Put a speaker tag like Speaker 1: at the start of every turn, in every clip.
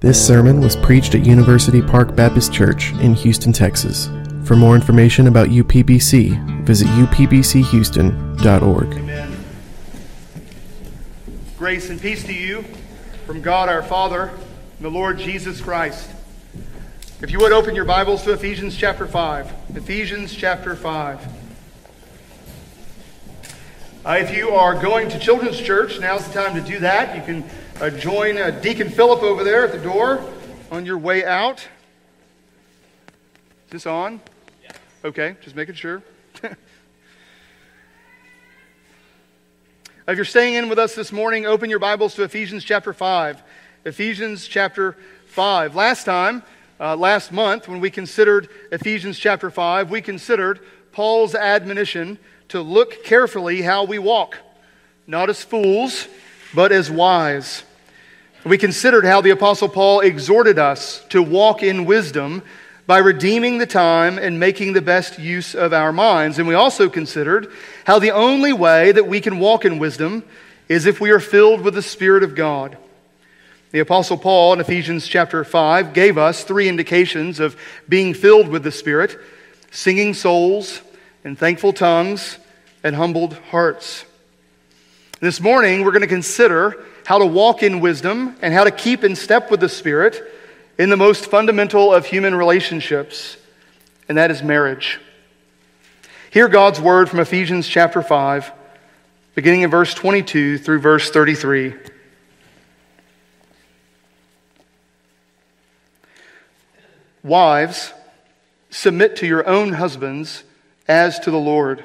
Speaker 1: This sermon was preached at University Park Baptist Church in Houston, Texas. For more information about UPBC, visit upbchouston.org.
Speaker 2: Amen. Grace and peace to you from God our Father and the Lord Jesus Christ. If you would open your Bibles to Ephesians chapter 5. Ephesians chapter 5. Uh, if you are going to Children's Church, now's the time to do that. You can uh, join uh, Deacon Philip over there at the door on your way out. Is this on? Okay, just making sure. If you're staying in with us this morning, open your Bibles to Ephesians chapter 5. Ephesians chapter 5. Last time, uh, last month, when we considered Ephesians chapter 5, we considered Paul's admonition to look carefully how we walk, not as fools, but as wise. We considered how the Apostle Paul exhorted us to walk in wisdom by redeeming the time and making the best use of our minds. And we also considered how the only way that we can walk in wisdom is if we are filled with the Spirit of God. The Apostle Paul in Ephesians chapter 5 gave us three indications of being filled with the Spirit singing souls, and thankful tongues, and humbled hearts. This morning, we're going to consider how to walk in wisdom and how to keep in step with the Spirit in the most fundamental of human relationships, and that is marriage. Hear God's word from Ephesians chapter 5, beginning in verse 22 through verse 33. Wives, submit to your own husbands as to the Lord.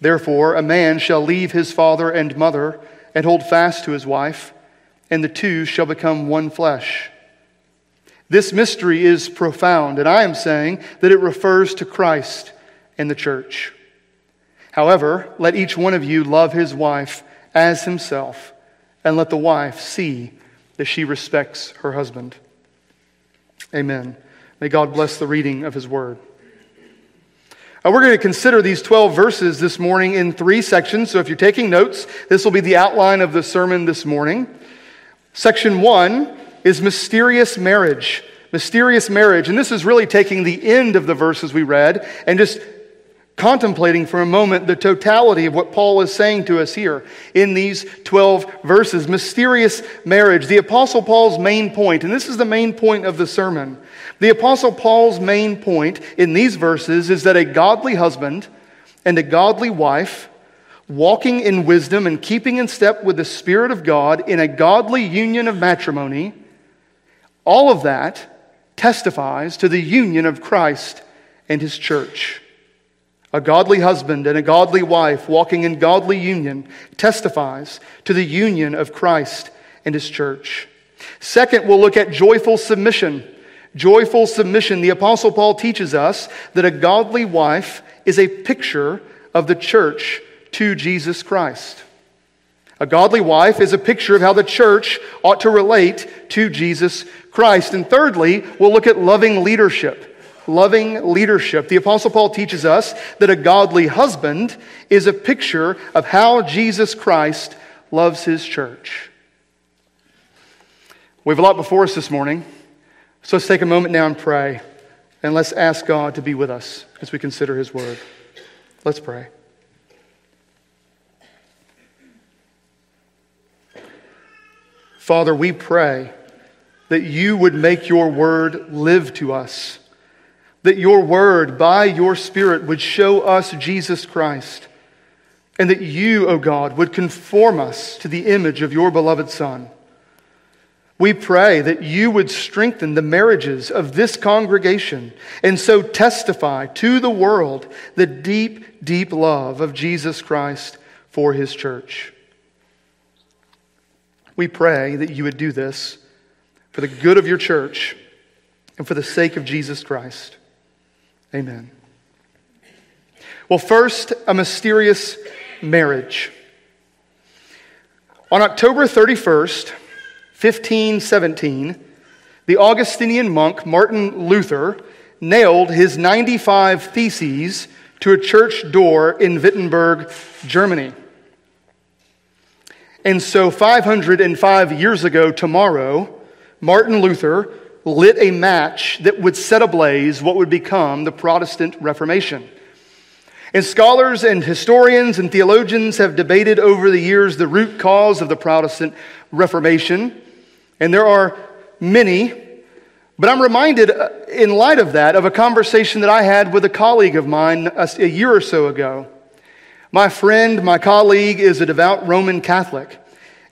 Speaker 2: Therefore, a man shall leave his father and mother and hold fast to his wife, and the two shall become one flesh. This mystery is profound, and I am saying that it refers to Christ and the church. However, let each one of you love his wife as himself, and let the wife see that she respects her husband. Amen. May God bless the reading of his word. Uh, we're going to consider these 12 verses this morning in three sections. So if you're taking notes, this will be the outline of the sermon this morning. Section one is mysterious marriage. Mysterious marriage. And this is really taking the end of the verses we read and just contemplating for a moment the totality of what Paul is saying to us here in these 12 verses. Mysterious marriage, the Apostle Paul's main point, and this is the main point of the sermon. The Apostle Paul's main point in these verses is that a godly husband and a godly wife, walking in wisdom and keeping in step with the Spirit of God in a godly union of matrimony, all of that testifies to the union of Christ and his church. A godly husband and a godly wife walking in godly union testifies to the union of Christ and his church. Second, we'll look at joyful submission. Joyful submission. The Apostle Paul teaches us that a godly wife is a picture of the church to Jesus Christ. A godly wife is a picture of how the church ought to relate to Jesus Christ. And thirdly, we'll look at loving leadership loving leadership. The Apostle Paul teaches us that a godly husband is a picture of how Jesus Christ loves his church. We have a lot before us this morning, so let's take a moment now and pray, and let's ask God to be with us as we consider his word. Let's pray. Father, we pray that you would make your word live to us that your word, by your Spirit, would show us Jesus Christ, and that you, O God, would conform us to the image of your beloved Son. We pray that you would strengthen the marriages of this congregation and so testify to the world the deep, deep love of Jesus Christ for his church. We pray that you would do this for the good of your church and for the sake of Jesus Christ. Amen. Well, first, a mysterious marriage. On October 31st, 1517, the Augustinian monk Martin Luther nailed his 95 theses to a church door in Wittenberg, Germany. And so, 505 years ago tomorrow, Martin Luther lit a match that would set ablaze what would become the Protestant Reformation. And scholars and historians and theologians have debated over the years the root cause of the Protestant Reformation. And there are many, but I'm reminded, uh, in light of that, of a conversation that I had with a colleague of mine a, a year or so ago. My friend, my colleague, is a devout Roman Catholic.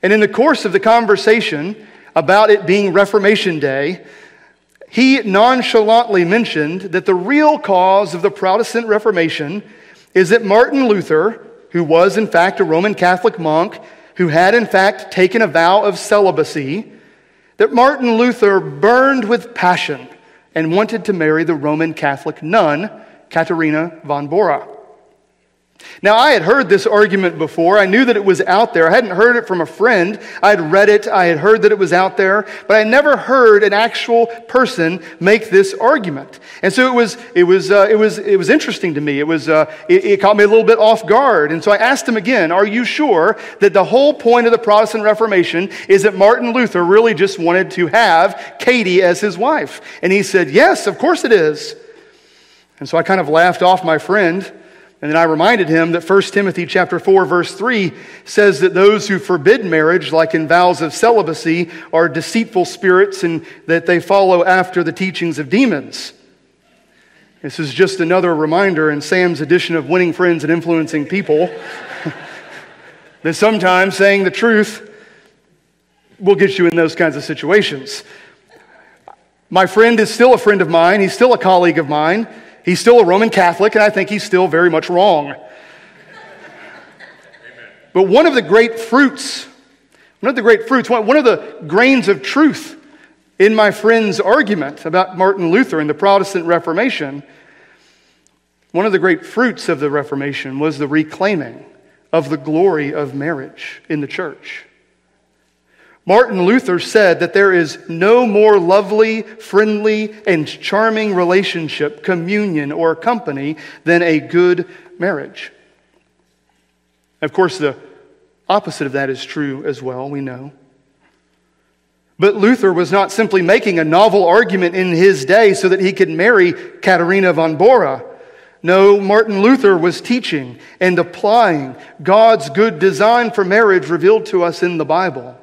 Speaker 2: And in the course of the conversation about it being Reformation Day, he nonchalantly mentioned that the real cause of the Protestant Reformation is that Martin Luther, who was in fact a Roman Catholic monk, who had in fact taken a vow of celibacy, that Martin Luther burned with passion and wanted to marry the Roman Catholic nun, Katharina von Bora. Now, I had heard this argument before. I knew that it was out there. I hadn't heard it from a friend. I had read it. I had heard that it was out there, but I never heard an actual person make this argument. And so it was, it was, uh, it was, it was interesting to me. It was, uh, it, it caught me a little bit off guard. And so I asked him again, are you sure that the whole point of the Protestant Reformation is that Martin Luther really just wanted to have Katie as his wife? And he said, yes, of course it is. And so I kind of laughed off my friend. And then I reminded him that 1 Timothy chapter 4 verse 3 says that those who forbid marriage like in vows of celibacy are deceitful spirits and that they follow after the teachings of demons. This is just another reminder in Sam's edition of winning friends and influencing people that sometimes saying the truth will get you in those kinds of situations. My friend is still a friend of mine, he's still a colleague of mine. He's still a Roman Catholic, and I think he's still very much wrong. But one of the great fruits, one of the great fruits, one of the grains of truth in my friend's argument about Martin Luther and the Protestant Reformation, one of the great fruits of the Reformation was the reclaiming of the glory of marriage in the church. Martin Luther said that there is no more lovely, friendly, and charming relationship, communion, or company than a good marriage. Of course, the opposite of that is true as well, we know. But Luther was not simply making a novel argument in his day so that he could marry Katharina von Bora. No, Martin Luther was teaching and applying God's good design for marriage revealed to us in the Bible.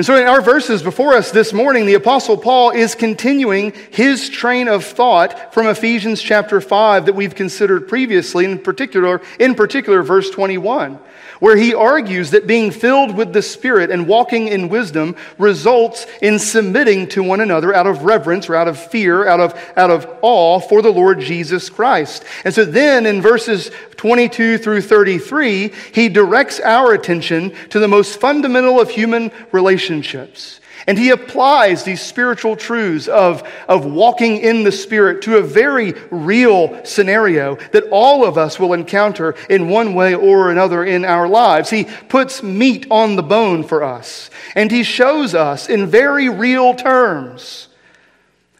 Speaker 2: And so, in our verses before us this morning, the Apostle Paul is continuing his train of thought from Ephesians chapter 5 that we've considered previously, in particular, in particular, verse 21 where he argues that being filled with the Spirit and walking in wisdom results in submitting to one another out of reverence or out of fear, out of, out of awe for the Lord Jesus Christ. And so then in verses 22 through 33, he directs our attention to the most fundamental of human relationships and he applies these spiritual truths of, of walking in the Spirit to a very real scenario that all of us will encounter in one way or another in our lives. He puts meat on the bone for us, and he shows us in very real terms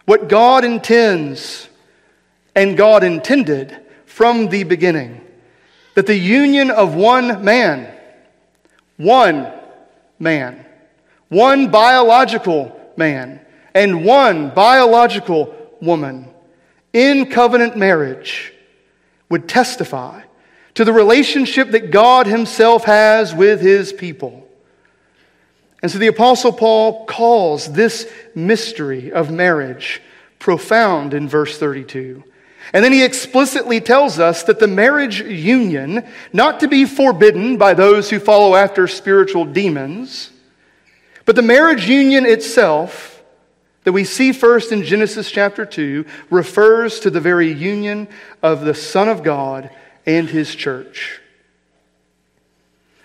Speaker 2: what God intends and God intended from the beginning. That the union of one man, one man, one biological man and one biological woman in covenant marriage would testify to the relationship that God Himself has with His people. And so the Apostle Paul calls this mystery of marriage profound in verse 32. And then he explicitly tells us that the marriage union, not to be forbidden by those who follow after spiritual demons, but the marriage union itself, that we see first in Genesis chapter 2, refers to the very union of the Son of God and his church.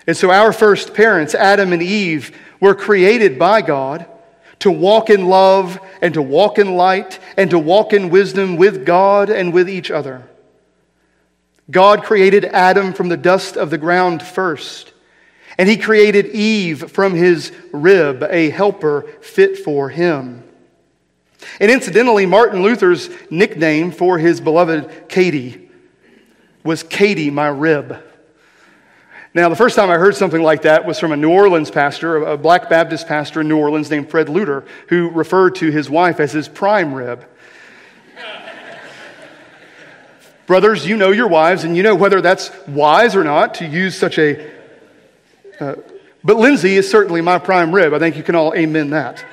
Speaker 2: And so our first parents, Adam and Eve, were created by God to walk in love and to walk in light and to walk in wisdom with God and with each other. God created Adam from the dust of the ground first, and he created Eve from his rib, a helper fit for him. And incidentally, Martin Luther's nickname for his beloved Katie was Katie, my rib. Now, the first time I heard something like that was from a New Orleans pastor, a black Baptist pastor in New Orleans named Fred Luter, who referred to his wife as his prime rib. Brothers, you know your wives, and you know whether that's wise or not to use such a. Uh, but Lindsay is certainly my prime rib. I think you can all amen that.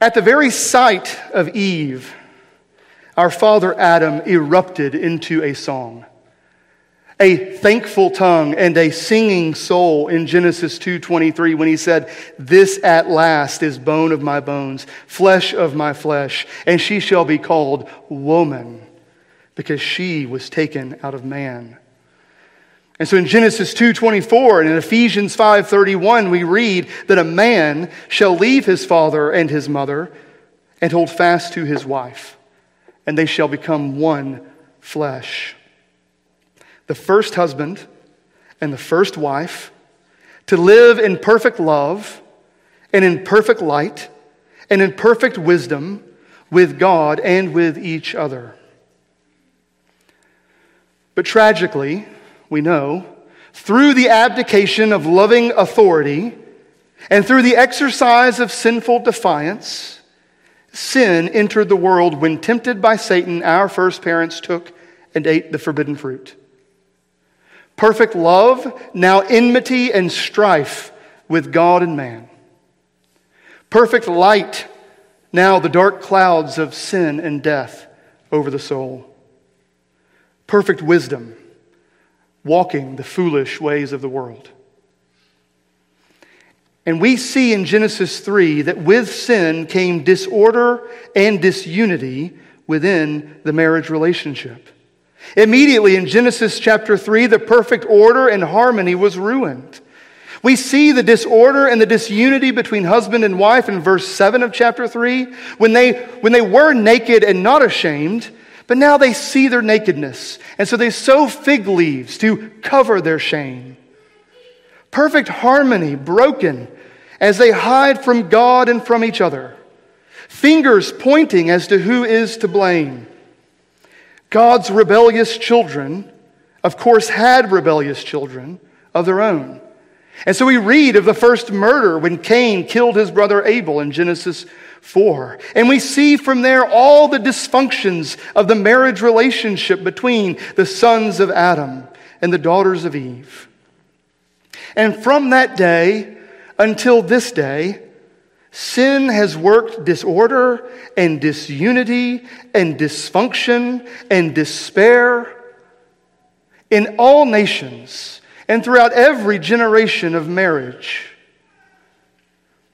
Speaker 2: At the very sight of Eve, our father Adam erupted into a song a thankful tongue and a singing soul in Genesis 2:23 when he said, "This at last is bone of my bones, flesh of my flesh, and she shall be called woman, because she was taken out of man." And so in Genesis 2:24 and in Ephesians 5:31 we read that a man shall leave his father and his mother and hold fast to his wife, and they shall become one flesh the first husband and the first wife to live in perfect love and in perfect light and in perfect wisdom with God and with each other. But tragically, we know, through the abdication of loving authority and through the exercise of sinful defiance, sin entered the world when, tempted by Satan, our first parents took and ate the forbidden fruit. Perfect love, now enmity and strife with God and man. Perfect light, now the dark clouds of sin and death over the soul. Perfect wisdom, walking the foolish ways of the world. And we see in Genesis 3 that with sin came disorder and disunity within the marriage relationship. Immediately in Genesis chapter 3, the perfect order and harmony was ruined. We see the disorder and the disunity between husband and wife in verse 7 of chapter 3 when they, when they were naked and not ashamed, but now they see their nakedness. And so they sew fig leaves to cover their shame. Perfect harmony broken as they hide from God and from each other. Fingers pointing as to who is to blame. God's rebellious children, of course, had rebellious children of their own. And so we read of the first murder when Cain killed his brother Abel in Genesis 4. And we see from there all the dysfunctions of the marriage relationship between the sons of Adam and the daughters of Eve. And from that day until this day, Sin has worked disorder and disunity and dysfunction and despair in all nations and throughout every generation of marriage.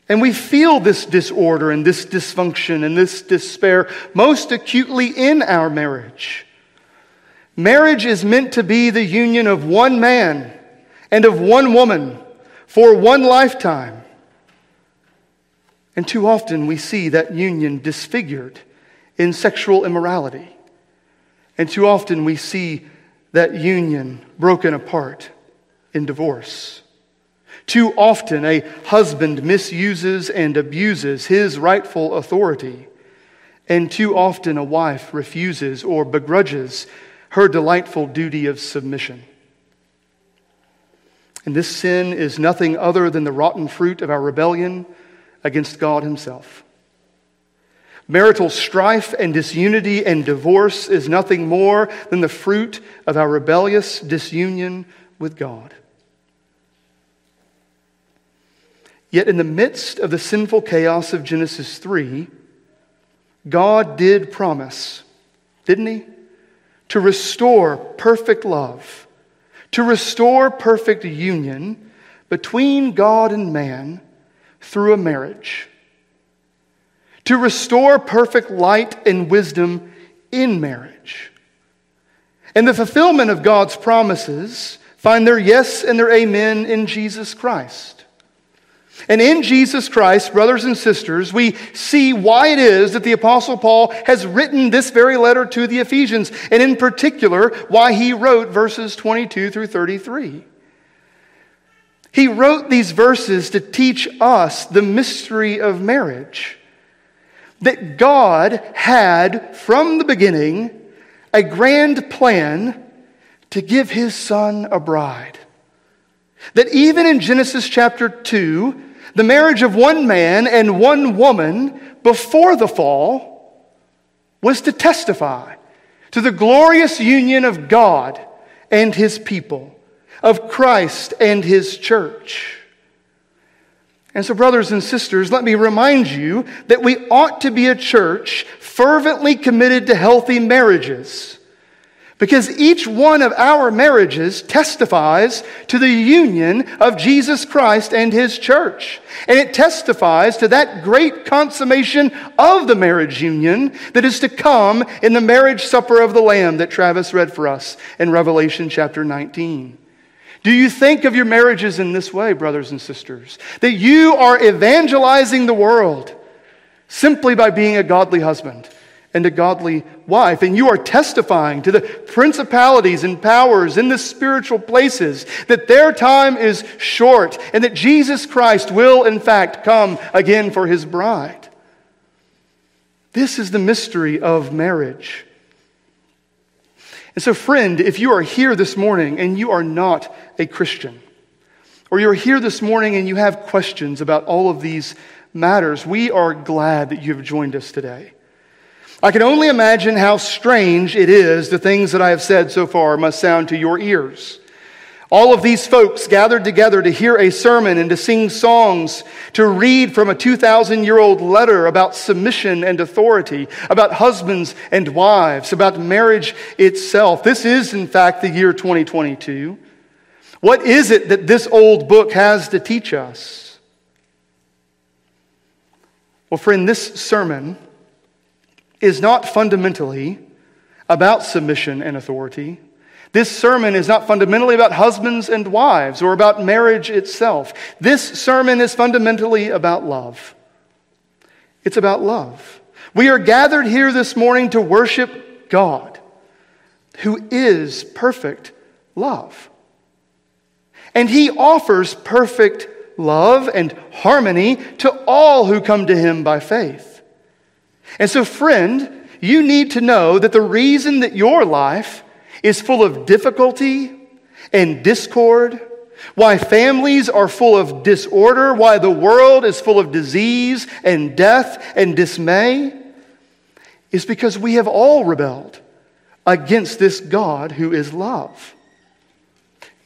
Speaker 2: And we feel this disorder and this dysfunction and this despair most acutely in our marriage. Marriage is meant to be the union of one man and of one woman for one lifetime. And too often we see that union disfigured in sexual immorality. And too often we see that union broken apart in divorce. Too often a husband misuses and abuses his rightful authority. And too often a wife refuses or begrudges her delightful duty of submission. And this sin is nothing other than the rotten fruit of our rebellion against God Himself. Marital strife and disunity and divorce is nothing more than the fruit of our rebellious disunion with God. Yet, in the midst of the sinful chaos of Genesis 3, God did promise, didn't He? To restore perfect love, to restore perfect union between God and man through a marriage, to restore perfect light and wisdom in marriage. And the fulfillment of God's promises find their yes and their amen in Jesus Christ. And in Jesus Christ, brothers and sisters, we see why it is that the Apostle Paul has written this very letter to the Ephesians, and in particular, why he wrote verses 22 through 33. He wrote these verses to teach us the mystery of marriage. That God had, from the beginning, a grand plan to give his son a bride. That even in Genesis chapter 2, the marriage of one man and one woman before the fall was to testify to the glorious union of God and his people, of Christ and his church. And so, brothers and sisters, let me remind you that we ought to be a church fervently committed to healthy marriages because each one of our marriages testifies to the union of Jesus Christ and his church. And it testifies to that great consummation of the marriage union that is to come in the marriage supper of the Lamb that Travis read for us in Revelation chapter 19. Do you think of your marriages in this way, brothers and sisters? That you are evangelizing the world simply by being a godly husband and a godly wife. And you are testifying to the principalities and powers in the spiritual places that their time is short and that Jesus Christ will, in fact, come again for his bride. This is the mystery of marriage. And so, friend, if you are here this morning and you are not a Christian, or you're here this morning and you have questions about all of these matters, we are glad that you have joined us today. I can only imagine how strange it is the things that I have said so far must sound to your ears. All of these folks gathered together to hear a sermon and to sing songs, to read from a 2,000 year old letter about submission and authority, about husbands and wives, about marriage itself. This is, in fact, the year 2022. What is it that this old book has to teach us? Well, friend, this sermon is not fundamentally about submission and authority. This sermon is not fundamentally about husbands and wives or about marriage itself. This sermon is fundamentally about love. It's about love. We are gathered here this morning to worship God, who is perfect love. And He offers perfect love and harmony to all who come to Him by faith. And so, friend, you need to know that the reason that your life is full of difficulty and discord, why families are full of disorder, why the world is full of disease and death and dismay, is because we have all rebelled against this God who is love.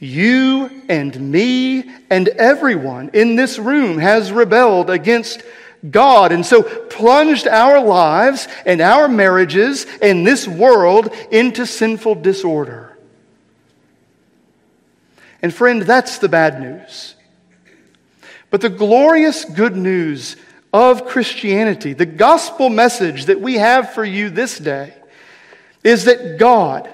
Speaker 2: You and me and everyone in this room has rebelled against God, and so plunged our lives and our marriages and this world into sinful disorder. And friend, that's the bad news. But the glorious good news of Christianity, the gospel message that we have for you this day, is that God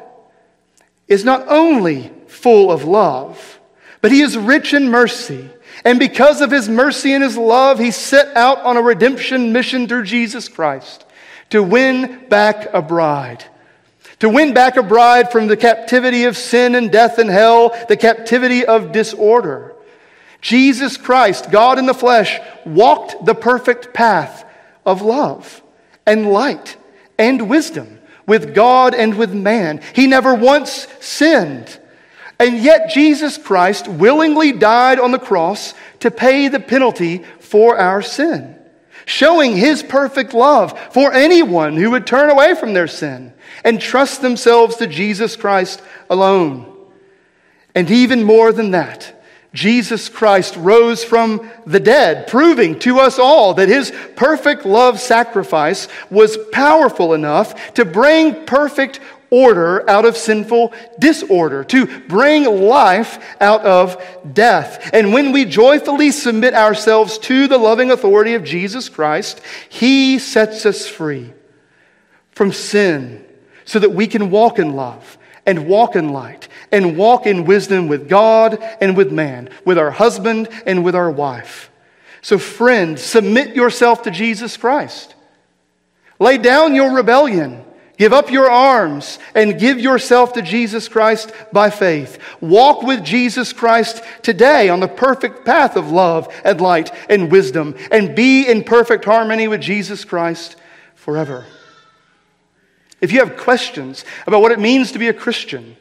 Speaker 2: is not only full of love, but He is rich in mercy and because of his mercy and his love, he set out on a redemption mission through Jesus Christ to win back a bride. To win back a bride from the captivity of sin and death and hell, the captivity of disorder. Jesus Christ, God in the flesh, walked the perfect path of love and light and wisdom with God and with man. He never once sinned. And yet, Jesus Christ willingly died on the cross to pay the penalty for our sin, showing his perfect love for anyone who would turn away from their sin and trust themselves to Jesus Christ alone. And even more than that, Jesus Christ rose from the dead, proving to us all that his perfect love sacrifice was powerful enough to bring perfect order out of sinful disorder, to bring life out of death. And when we joyfully submit ourselves to the loving authority of Jesus Christ, he sets us free from sin so that we can walk in love and walk in light and walk in wisdom with God and with man, with our husband and with our wife. So, friend, submit yourself to Jesus Christ. Lay down your rebellion. Give up your arms and give yourself to Jesus Christ by faith. Walk with Jesus Christ today on the perfect path of love and light and wisdom and be in perfect harmony with Jesus Christ forever. If you have questions about what it means to be a Christian,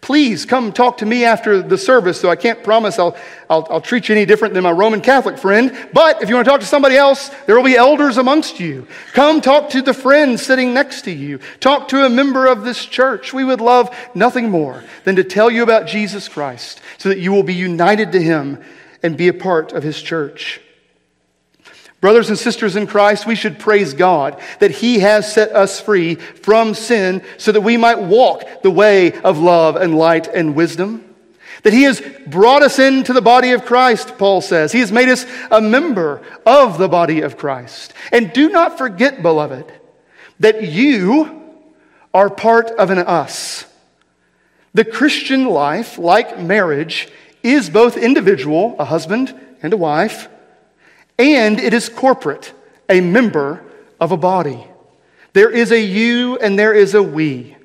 Speaker 2: Please come talk to me after the service, so I can't promise I'll, I'll, I'll, treat you any different than my Roman Catholic friend. But if you want to talk to somebody else, there will be elders amongst you. Come talk to the friend sitting next to you. Talk to a member of this church. We would love nothing more than to tell you about Jesus Christ so that you will be united to him and be a part of his church. Brothers and sisters in Christ, we should praise God that He has set us free from sin so that we might walk the way of love and light and wisdom. That He has brought us into the body of Christ, Paul says. He has made us a member of the body of Christ. And do not forget, beloved, that you are part of an us. The Christian life, like marriage, is both individual, a husband and a wife, and it is corporate, a member of a body. There is a you and there is a we.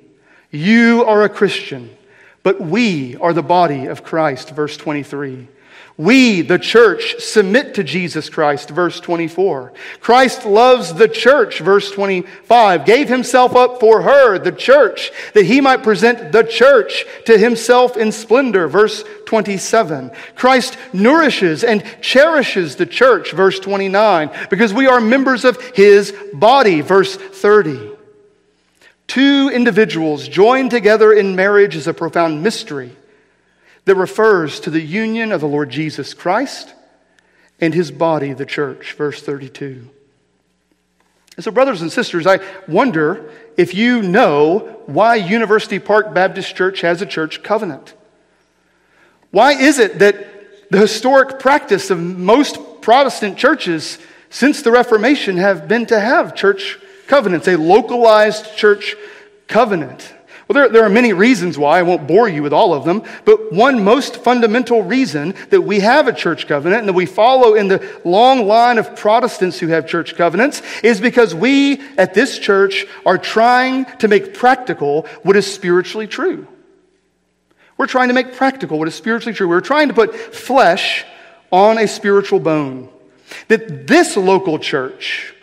Speaker 2: You are a Christian, but we are the body of Christ, verse 23. We, the church, submit to Jesus Christ, verse 24. Christ loves the church, verse 25, gave himself up for her, the church, that he might present the church to himself in splendor, verse 27. Christ nourishes and cherishes the church, verse 29, because we are members of his body, verse 30. Two individuals joined together in marriage is a profound mystery that refers to the union of the Lord Jesus Christ and his body, the church. Verse 32. And so, brothers and sisters, I wonder if you know why University Park Baptist Church has a church covenant. Why is it that the historic practice of most Protestant churches since the Reformation have been to have church covenants, a localized church covenant? Well, there, there are many reasons why. I won't bore you with all of them. But one most fundamental reason that we have a church covenant and that we follow in the long line of Protestants who have church covenants is because we at this church are trying to make practical what is spiritually true. We're trying to make practical what is spiritually true. We're trying to put flesh on a spiritual bone. That this local church,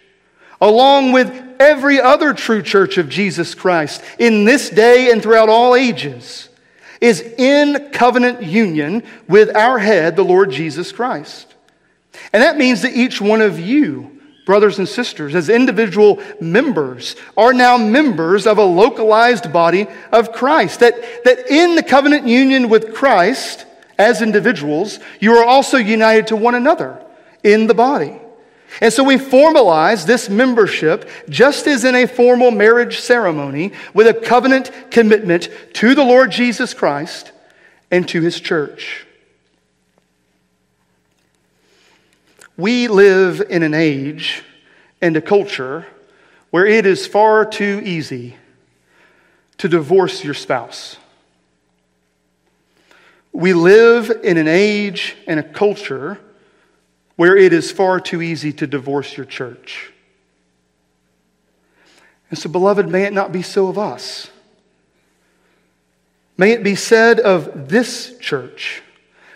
Speaker 2: along with every other true church of Jesus Christ in this day and throughout all ages is in covenant union with our head, the Lord Jesus Christ. And that means that each one of you, brothers and sisters, as individual members, are now members of a localized body of Christ. That, that in the covenant union with Christ, as individuals, you are also united to one another in the body. And so we formalize this membership just as in a formal marriage ceremony with a covenant commitment to the Lord Jesus Christ and to his church. We live in an age and a culture where it is far too easy to divorce your spouse. We live in an age and a culture where it is far too easy to divorce your church. And so, beloved, may it not be so of us. May it be said of this church,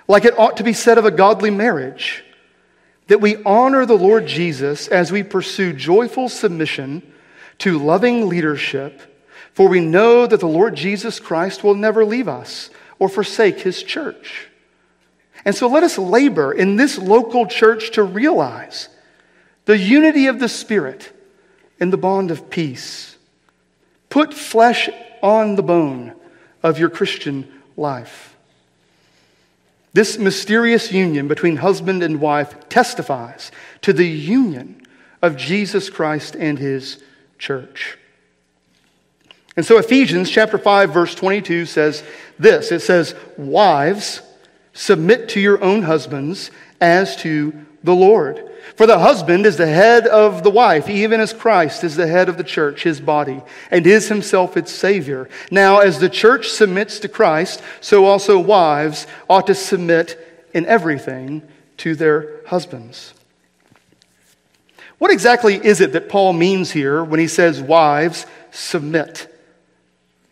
Speaker 2: like it ought to be said of a godly marriage, that we honor the Lord Jesus as we pursue joyful submission to loving leadership, for we know that the Lord Jesus Christ will never leave us or forsake his church. And so let us labor in this local church to realize the unity of the Spirit and the bond of peace. Put flesh on the bone of your Christian life. This mysterious union between husband and wife testifies to the union of Jesus Christ and his church. And so Ephesians chapter 5 verse 22 says this. It says, "Wives, submit to your own husbands as to the Lord." For the husband is the head of the wife, even as Christ is the head of the church, his body, and is himself its Savior. Now, as the church submits to Christ, so also wives ought to submit in everything to their husbands. What exactly is it that Paul means here when he says, Wives, submit?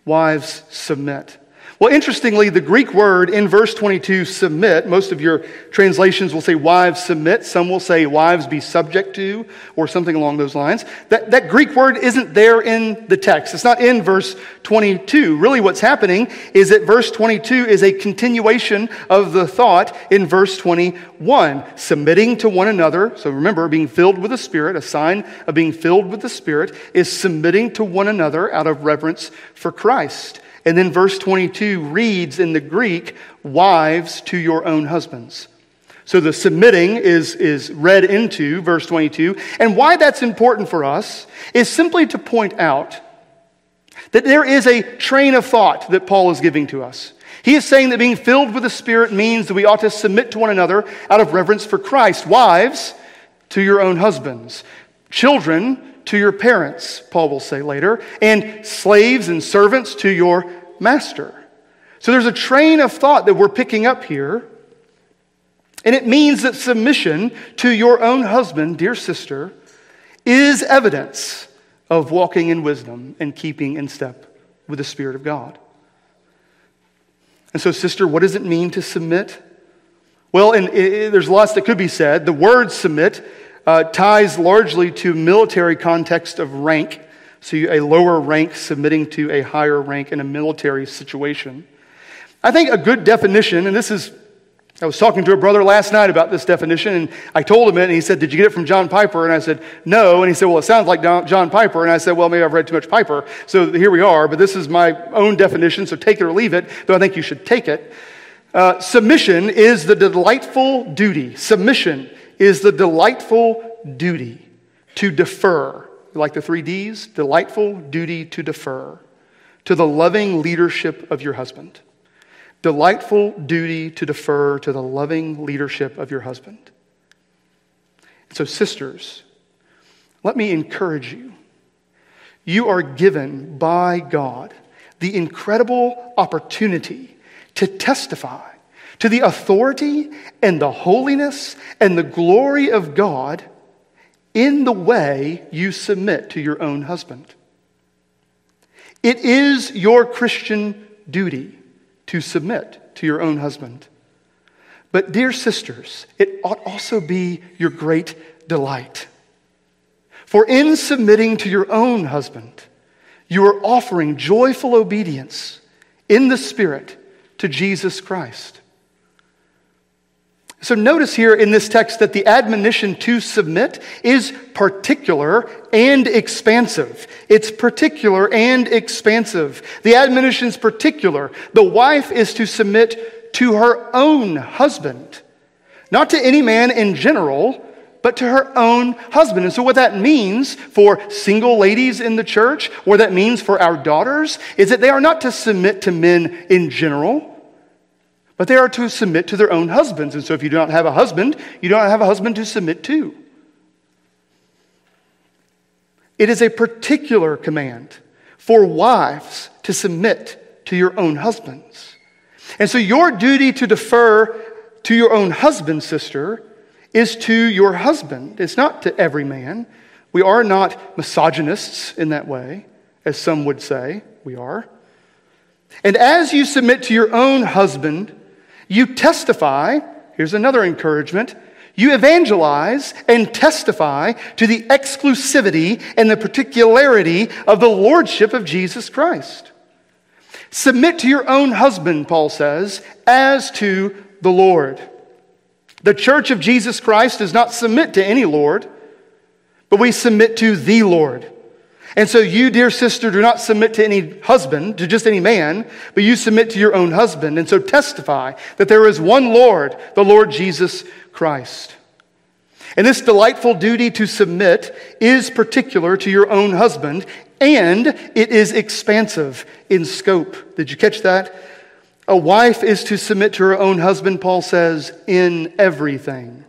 Speaker 2: Wives, submit. Well, interestingly, the Greek word in verse 22, submit, most of your translations will say wives submit. Some will say wives be subject to, or something along those lines. That, that Greek word isn't there in the text. It's not in verse 22. Really, what's happening is that verse 22 is a continuation of the thought in verse 21. Submitting to one another. So remember, being filled with the Spirit, a sign of being filled with the Spirit, is submitting to one another out of reverence for Christ. And then verse 22 reads in the Greek, wives to your own husbands. So the submitting is, is read into verse 22. And why that's important for us is simply to point out that there is a train of thought that Paul is giving to us. He is saying that being filled with the Spirit means that we ought to submit to one another out of reverence for Christ. Wives, to your own husbands. Children, to your parents, Paul will say later, and slaves and servants to your master. So there's a train of thought that we're picking up here. And it means that submission to your own husband, dear sister, is evidence of walking in wisdom and keeping in step with the Spirit of God. And so, sister, what does it mean to submit? Well, and there's lots that could be said. The word submit uh, ties largely to military context of rank. So, a lower rank submitting to a higher rank in a military situation. I think a good definition, and this is, I was talking to a brother last night about this definition, and I told him it, and he said, Did you get it from John Piper? And I said, No. And he said, Well, it sounds like John Piper. And I said, Well, maybe I've read too much Piper. So here we are, but this is my own definition, so take it or leave it, though I think you should take it. Uh, submission is the delightful duty. Submission is the delightful duty to defer, like the three D's, delightful duty to defer to the loving leadership of your husband. Delightful duty to defer to the loving leadership of your husband. So, sisters, let me encourage you. You are given by God the incredible opportunity to testify to the authority and the holiness and the glory of God in the way you submit to your own husband. It is your Christian duty to submit to your own husband. But, dear sisters, it ought also be your great delight. For in submitting to your own husband, you are offering joyful obedience in the Spirit to Jesus Christ. So notice here in this text that the admonition to submit is particular and expansive. It's particular and expansive. The admonition is particular. The wife is to submit to her own husband, not to any man in general, but to her own husband. And so, what that means for single ladies in the church, or that means for our daughters, is that they are not to submit to men in general but they are to submit to their own husbands. And so if you do not have a husband, you do not have a husband to submit to. It is a particular command for wives to submit to your own husbands. And so your duty to defer to your own husband, sister, is to your husband. It's not to every man. We are not misogynists in that way, as some would say we are. And as you submit to your own husband, you testify, here's another encouragement. You evangelize and testify to the exclusivity and the particularity of the lordship of Jesus Christ. Submit to your own husband, Paul says, as to the Lord. The church of Jesus Christ does not submit to any Lord, but we submit to the Lord. And so you, dear sister, do not submit to any husband, to just any man, but you submit to your own husband. And so testify that there is one Lord, the Lord Jesus Christ. And this delightful duty to submit is particular to your own husband, and it is expansive in scope. Did you catch that? A wife is to submit to her own husband, Paul says, in everything.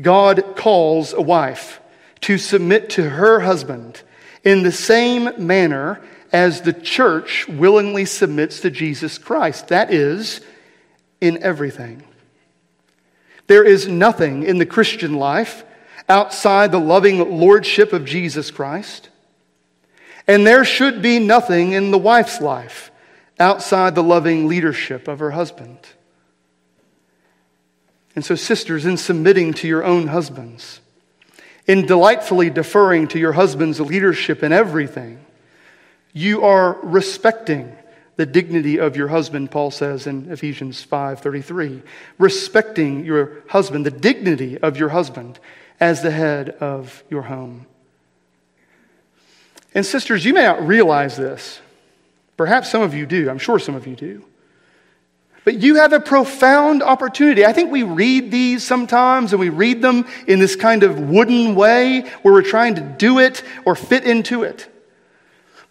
Speaker 2: God calls a wife to submit to her husband in the same manner as the church willingly submits to Jesus Christ. That is, in everything. There is nothing in the Christian life outside the loving lordship of Jesus Christ. And there should be nothing in the wife's life outside the loving leadership of her husband. And so, sisters, in submitting to your own husbands, in delightfully deferring to your husband's leadership in everything, you are respecting the dignity of your husband, Paul says in Ephesians 5:33. Respecting your husband, the dignity of your husband as the head of your home. And sisters, you may not realize this. Perhaps some of you do. I'm sure some of you do. But you have a profound opportunity. I think we read these sometimes and we read them in this kind of wooden way where we're trying to do it or fit into it.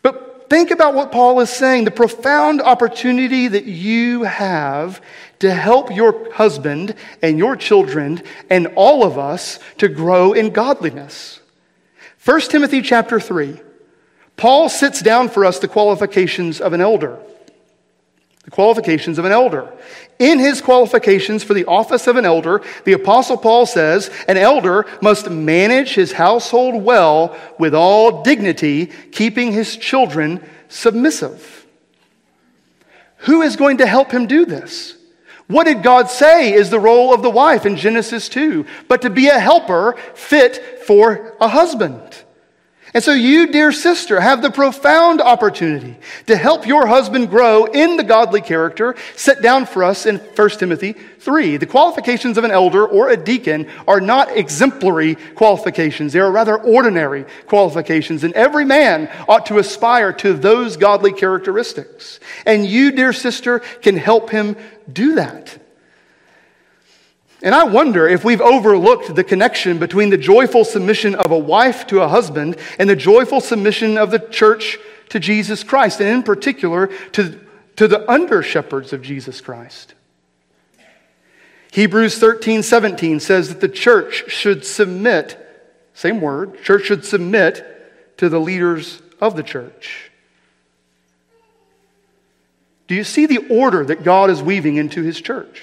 Speaker 2: But think about what Paul is saying the profound opportunity that you have to help your husband and your children and all of us to grow in godliness. 1 Timothy chapter 3. Paul sits down for us the qualifications of an elder the qualifications of an elder. In his qualifications for the office of an elder, the Apostle Paul says an elder must manage his household well with all dignity, keeping his children submissive. Who is going to help him do this? What did God say is the role of the wife in Genesis 2? But to be a helper fit for a husband. And so, you, dear sister, have the profound opportunity to help your husband grow in the godly character set down for us in 1 Timothy 3. The qualifications of an elder or a deacon are not exemplary qualifications, they are rather ordinary qualifications. And every man ought to aspire to those godly characteristics. And you, dear sister, can help him do that. And I wonder if we've overlooked the connection between the joyful submission of a wife to a husband and the joyful submission of the church to Jesus Christ, and in particular to, to the under shepherds of Jesus Christ. Hebrews 13, 17 says that the church should submit, same word, church should submit to the leaders of the church. Do you see the order that God is weaving into his church?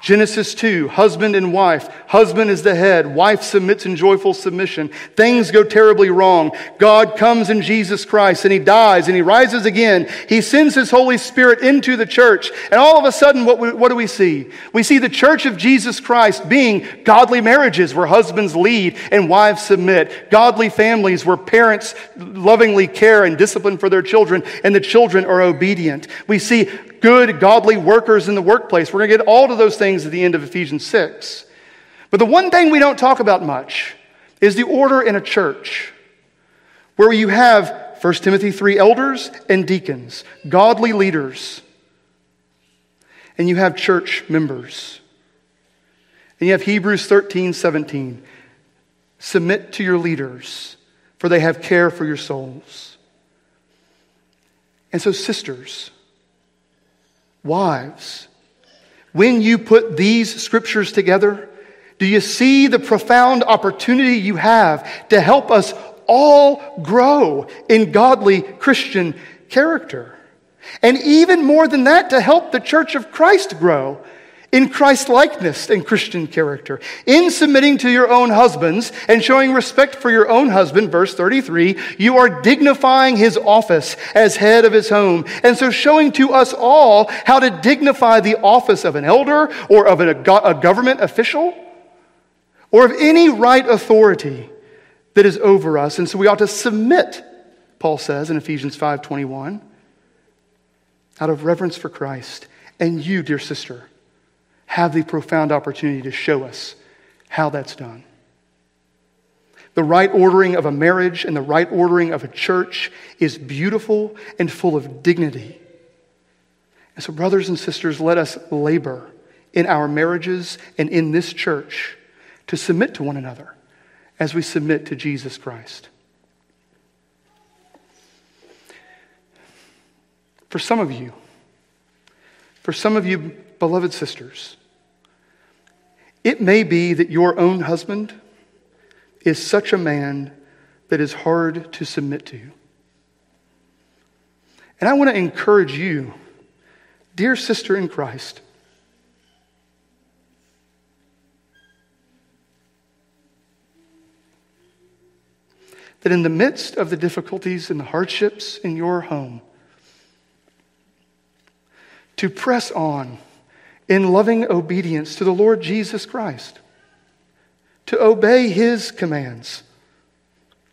Speaker 2: Genesis 2, husband and wife. Husband is the head. Wife submits in joyful submission. Things go terribly wrong. God comes in Jesus Christ and he dies and he rises again. He sends his Holy Spirit into the church. And all of a sudden, what, we, what do we see? We see the church of Jesus Christ being godly marriages where husbands lead and wives submit. Godly families where parents lovingly care and discipline for their children and the children are obedient. We see good, godly workers in the workplace. We're going to get all of those things at the end of Ephesians 6. But the one thing we don't talk about much is the order in a church where you have 1 Timothy 3 elders and deacons, godly leaders, and you have church members. And you have Hebrews 13, 17. Submit to your leaders, for they have care for your souls. And so, sisters, Wives, when you put these scriptures together, do you see the profound opportunity you have to help us all grow in godly Christian character? And even more than that, to help the church of Christ grow in Christ likeness and Christian character, in submitting to your own husbands and showing respect for your own husband, verse 33, you are dignifying his office as head of his home. And so showing to us all how to dignify the office of an elder or of a, government official or of any right authority that is over us. And so we ought to submit, Paul says in Ephesians 5:21, out of reverence for Christ. And you, dear sister, have the profound opportunity to show us how that's done. The right ordering of a marriage and the right ordering of a church is beautiful and full of dignity. And so, brothers and sisters, let us labor in our marriages and in this church to submit to one another as we submit to Jesus Christ. For some of you, for some of you, beloved sisters, it may be that your own husband is such a man that is hard to submit to. And I want to encourage you, dear sister in Christ, that in the midst of the difficulties and the hardships in your home, to press on in loving obedience to the Lord Jesus Christ, to obey his commands,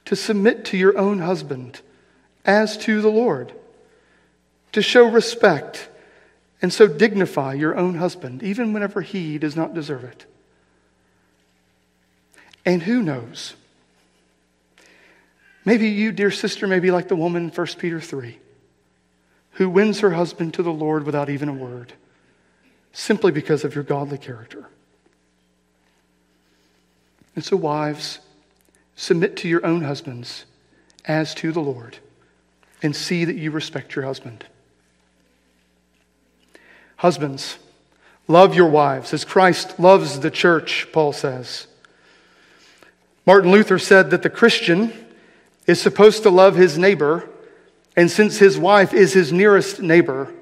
Speaker 2: to submit to your own husband as to the Lord, to show respect and so dignify your own husband, even whenever he does not deserve it. And who knows? Maybe you, dear sister, may be like the woman in 1 Peter 3, who wins her husband to the Lord without even a word, simply because of your godly character. And so, wives, submit to your own husbands as to the Lord, and see that you respect your husband. Husbands, love your wives as Christ loves the church, Paul says. Martin Luther said that the Christian is supposed to love his neighbor, and since his wife is his nearest neighbor,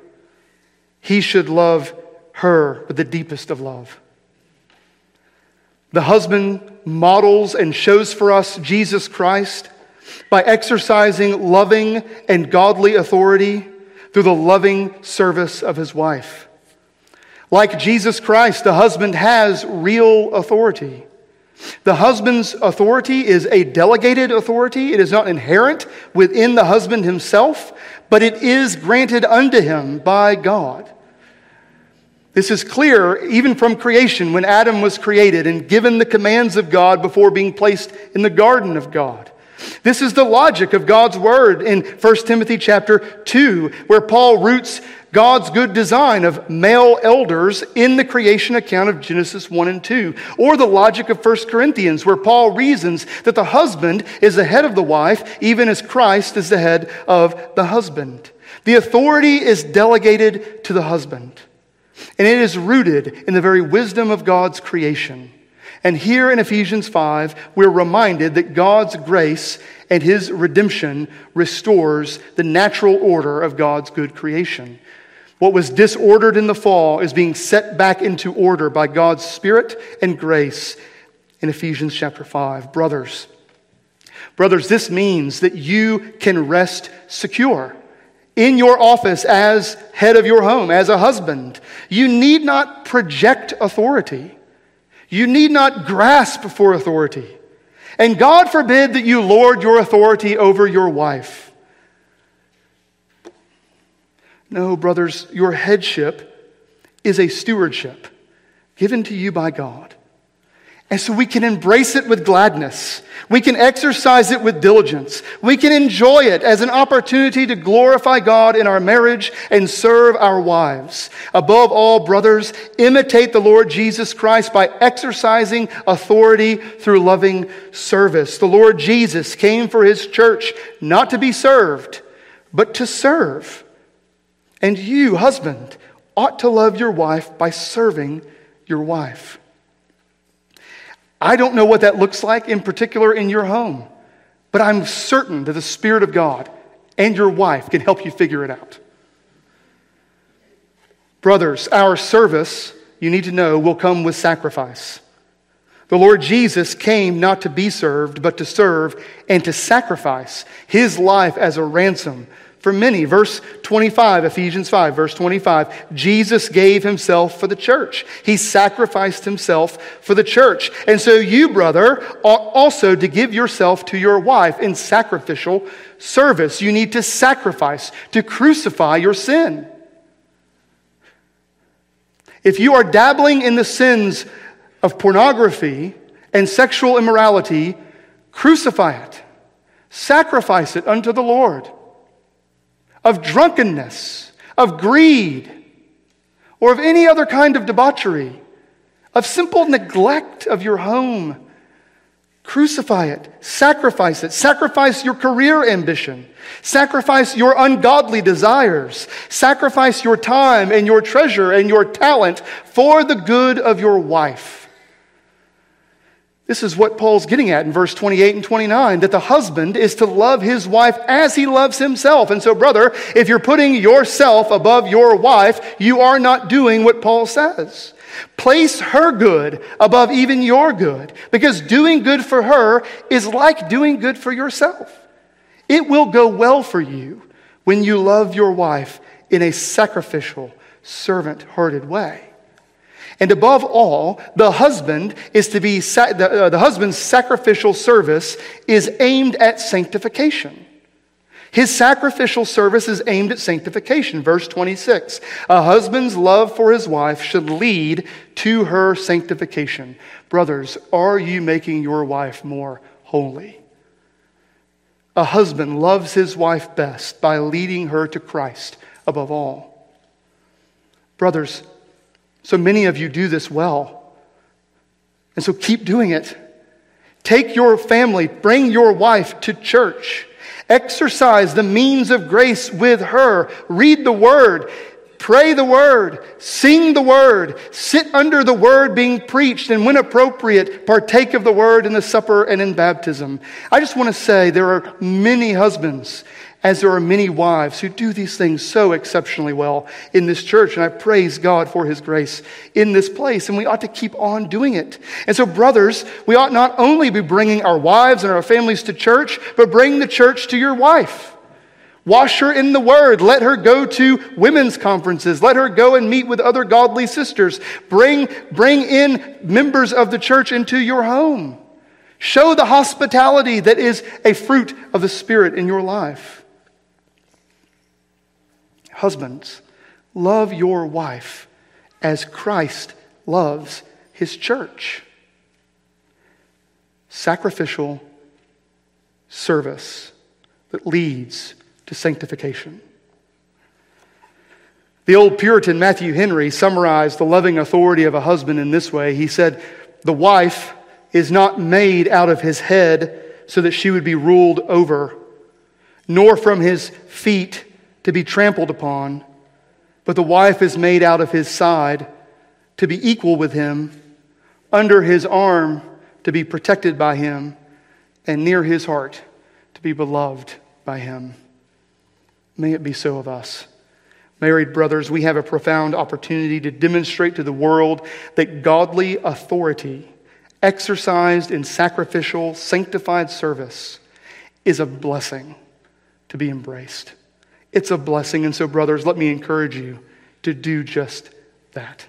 Speaker 2: he should love her with the deepest of love. The husband models and shows for us Jesus Christ by exercising loving and godly authority through the loving service of his wife. Like Jesus Christ, the husband has real authority. The husband's authority is a delegated authority. It is not inherent within the husband himself, but it is granted unto him by God. This is clear even from creation when Adam was created and given the commands of God before being placed in the garden of God. This is the logic of God's word in 1 Timothy chapter 2, where Paul roots God's good design of male elders in the creation account of Genesis 1 and 2. Or the logic of 1 Corinthians, where Paul reasons that the husband is the head of the wife, even as Christ is the head of the husband. The authority is delegated to the husband, and it is rooted in the very wisdom of God's creation. And here in Ephesians 5, we're reminded that God's grace and his redemption restores the natural order of God's good creation. What was disordered in the fall is being set back into order by God's Spirit and grace in Ephesians chapter 5. Brothers, brothers, this means that you can rest secure in your office as head of your home, as a husband. You need not project authority. You need not grasp for authority. And God forbid that you lord your authority over your wife. No, brothers, your headship is a stewardship given to you by God. And so we can embrace it with gladness. We can exercise it with diligence. We can enjoy it as an opportunity to glorify God in our marriage and serve our wives. Above all, brothers, imitate the Lord Jesus Christ by exercising authority through loving service. The Lord Jesus came for his church not to be served, but to serve and you, husband, ought to love your wife by serving your wife. I don't know what that looks like in particular in your home, but I'm certain that the Spirit of God and your wife can help you figure it out. Brothers, our service, you need to know, will come with sacrifice. The Lord Jesus came not to be served, but to serve and to sacrifice his life as a ransom for many. Verse 25, Ephesians 5, verse 25. Jesus gave himself for the church. He sacrificed himself for the church. And so you, brother, ought also to give yourself to your wife in sacrificial service. You need to sacrifice, to crucify your sin. If you are dabbling in the sins of pornography and sexual immorality, crucify it, sacrifice it unto the Lord, of drunkenness, of greed, or of any other kind of debauchery, of simple neglect of your home. Crucify it, sacrifice it, sacrifice your career ambition, sacrifice your ungodly desires, sacrifice your time and your treasure and your talent for the good of your wife. This is what Paul's getting at in verse 28 and 29 that the husband is to love his wife as he loves himself. And so, brother, if you're putting yourself above your wife, you are not doing what Paul says. Place her good above even your good, because doing good for her is like doing good for yourself. It will go well for you when you love your wife in a sacrificial, servant hearted way. And above all, the husband is to be, the, uh, the husband's sacrificial service is aimed at sanctification. His sacrificial service is aimed at sanctification. Verse 26. A husband's love for his wife should lead to her sanctification. Brothers, are you making your wife more holy? A husband loves his wife best by leading her to Christ above all. Brothers, so many of you do this well. And so keep doing it. Take your family, bring your wife to church. Exercise the means of grace with her. Read the word. Pray the word, sing the word, sit under the word being preached, and when appropriate, partake of the word in the supper and in baptism. I just want to say there are many husbands as there are many wives who do these things so exceptionally well in this church. And I praise God for his grace in this place. And we ought to keep on doing it. And so, brothers, we ought not only be bringing our wives and our families to church, but bring the church to your wife. Wash her in the word. Let her go to women's conferences. Let her go and meet with other godly sisters. Bring, bring in members of the church into your home. Show the hospitality that is a fruit of the Spirit in your life. Husbands, love your wife as Christ loves his church. Sacrificial service that leads to sanctification. The old Puritan Matthew Henry summarized the loving authority of a husband in this way. He said, The wife is not made out of his head so that she would be ruled over, nor from his feet to be trampled upon, but the wife is made out of his side to be equal with him, under his arm to be protected by him, and near his heart to be beloved by him. May it be so of us. Married brothers, we have a profound opportunity to demonstrate to the world that godly authority, exercised in sacrificial, sanctified service, is a blessing to be embraced. It's a blessing. And so, brothers, let me encourage you to do just that.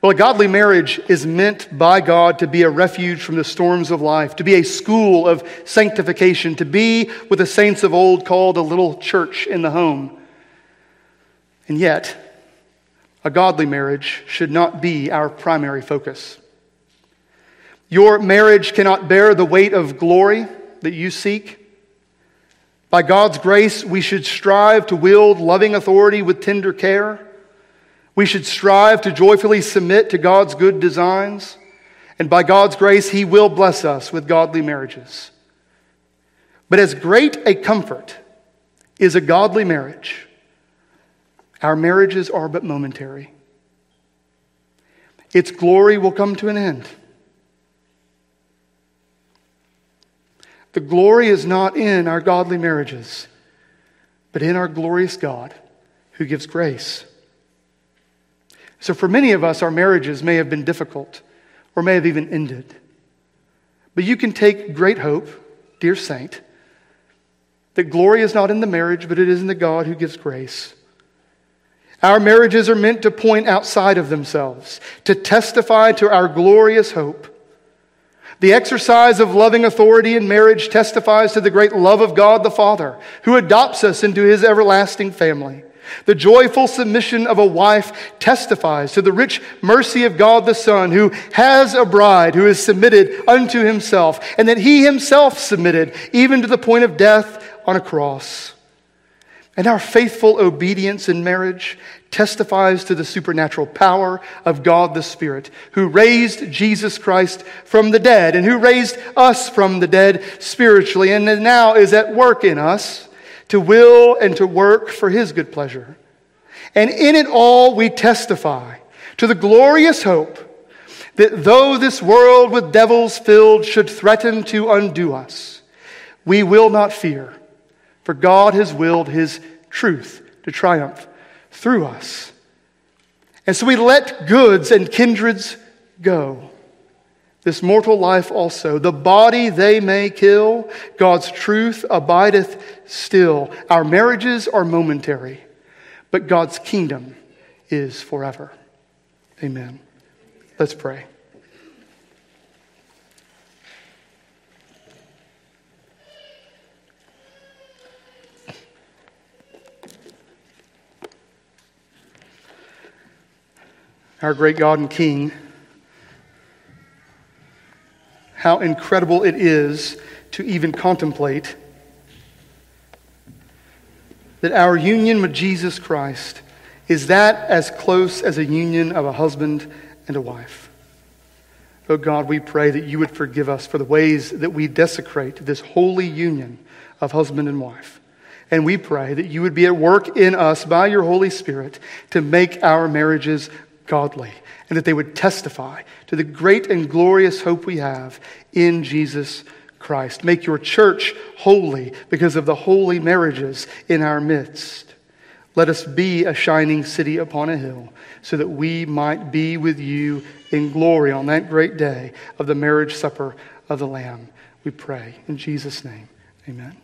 Speaker 2: Well, a godly marriage is meant by God to be a refuge from the storms of life, to be a school of sanctification, to be what the saints of old called a little church in the home. And yet, a godly marriage should not be our primary focus. Your marriage cannot bear the weight of glory that you seek. By God's grace, we should strive to wield loving authority with tender care. We should strive to joyfully submit to God's good designs. And by God's grace, He will bless us with godly marriages. But as great a comfort is a godly marriage, our marriages are but momentary. Its glory will come to an end. The glory is not in our godly marriages, but in our glorious God who gives grace. So, for many of us, our marriages may have been difficult or may have even ended. But you can take great hope, dear saint, that glory is not in the marriage, but it is in the God who gives grace. Our marriages are meant to point outside of themselves, to testify to our glorious hope. The exercise of loving authority in marriage testifies to the great love of God the Father, who adopts us into his everlasting family. The joyful submission of a wife testifies to the rich mercy of God the Son, who has a bride who is submitted unto himself, and that he himself submitted even to the point of death on a cross. And our faithful obedience in marriage testifies to the supernatural power of God the Spirit, who raised Jesus Christ from the dead and who raised us from the dead spiritually and now is at work in us to will and to work for his good pleasure. And in it all we testify to the glorious hope that though this world with devils filled should threaten to undo us, we will not fear for God has willed his truth to triumph through us. And so we let goods and kindreds go. This mortal life also, the body they may kill, God's truth abideth still. Our marriages are momentary, but God's kingdom is forever. Amen. Let's pray. Our great God and King, how incredible it is to even contemplate that our union with Jesus Christ is that as close as a union of a husband and a wife. Oh God, we pray that you would forgive us for the ways that we desecrate this holy union of husband and wife. And we pray that you would be at work in us by your Holy Spirit to make our marriages godly, and that they would testify to the great and glorious hope we have in Jesus Christ. Make your church holy because of the holy marriages in our midst. Let us be a shining city upon a hill so that we might be with you in glory on that great day of the marriage supper of the Lamb. We pray in Jesus' name. Amen.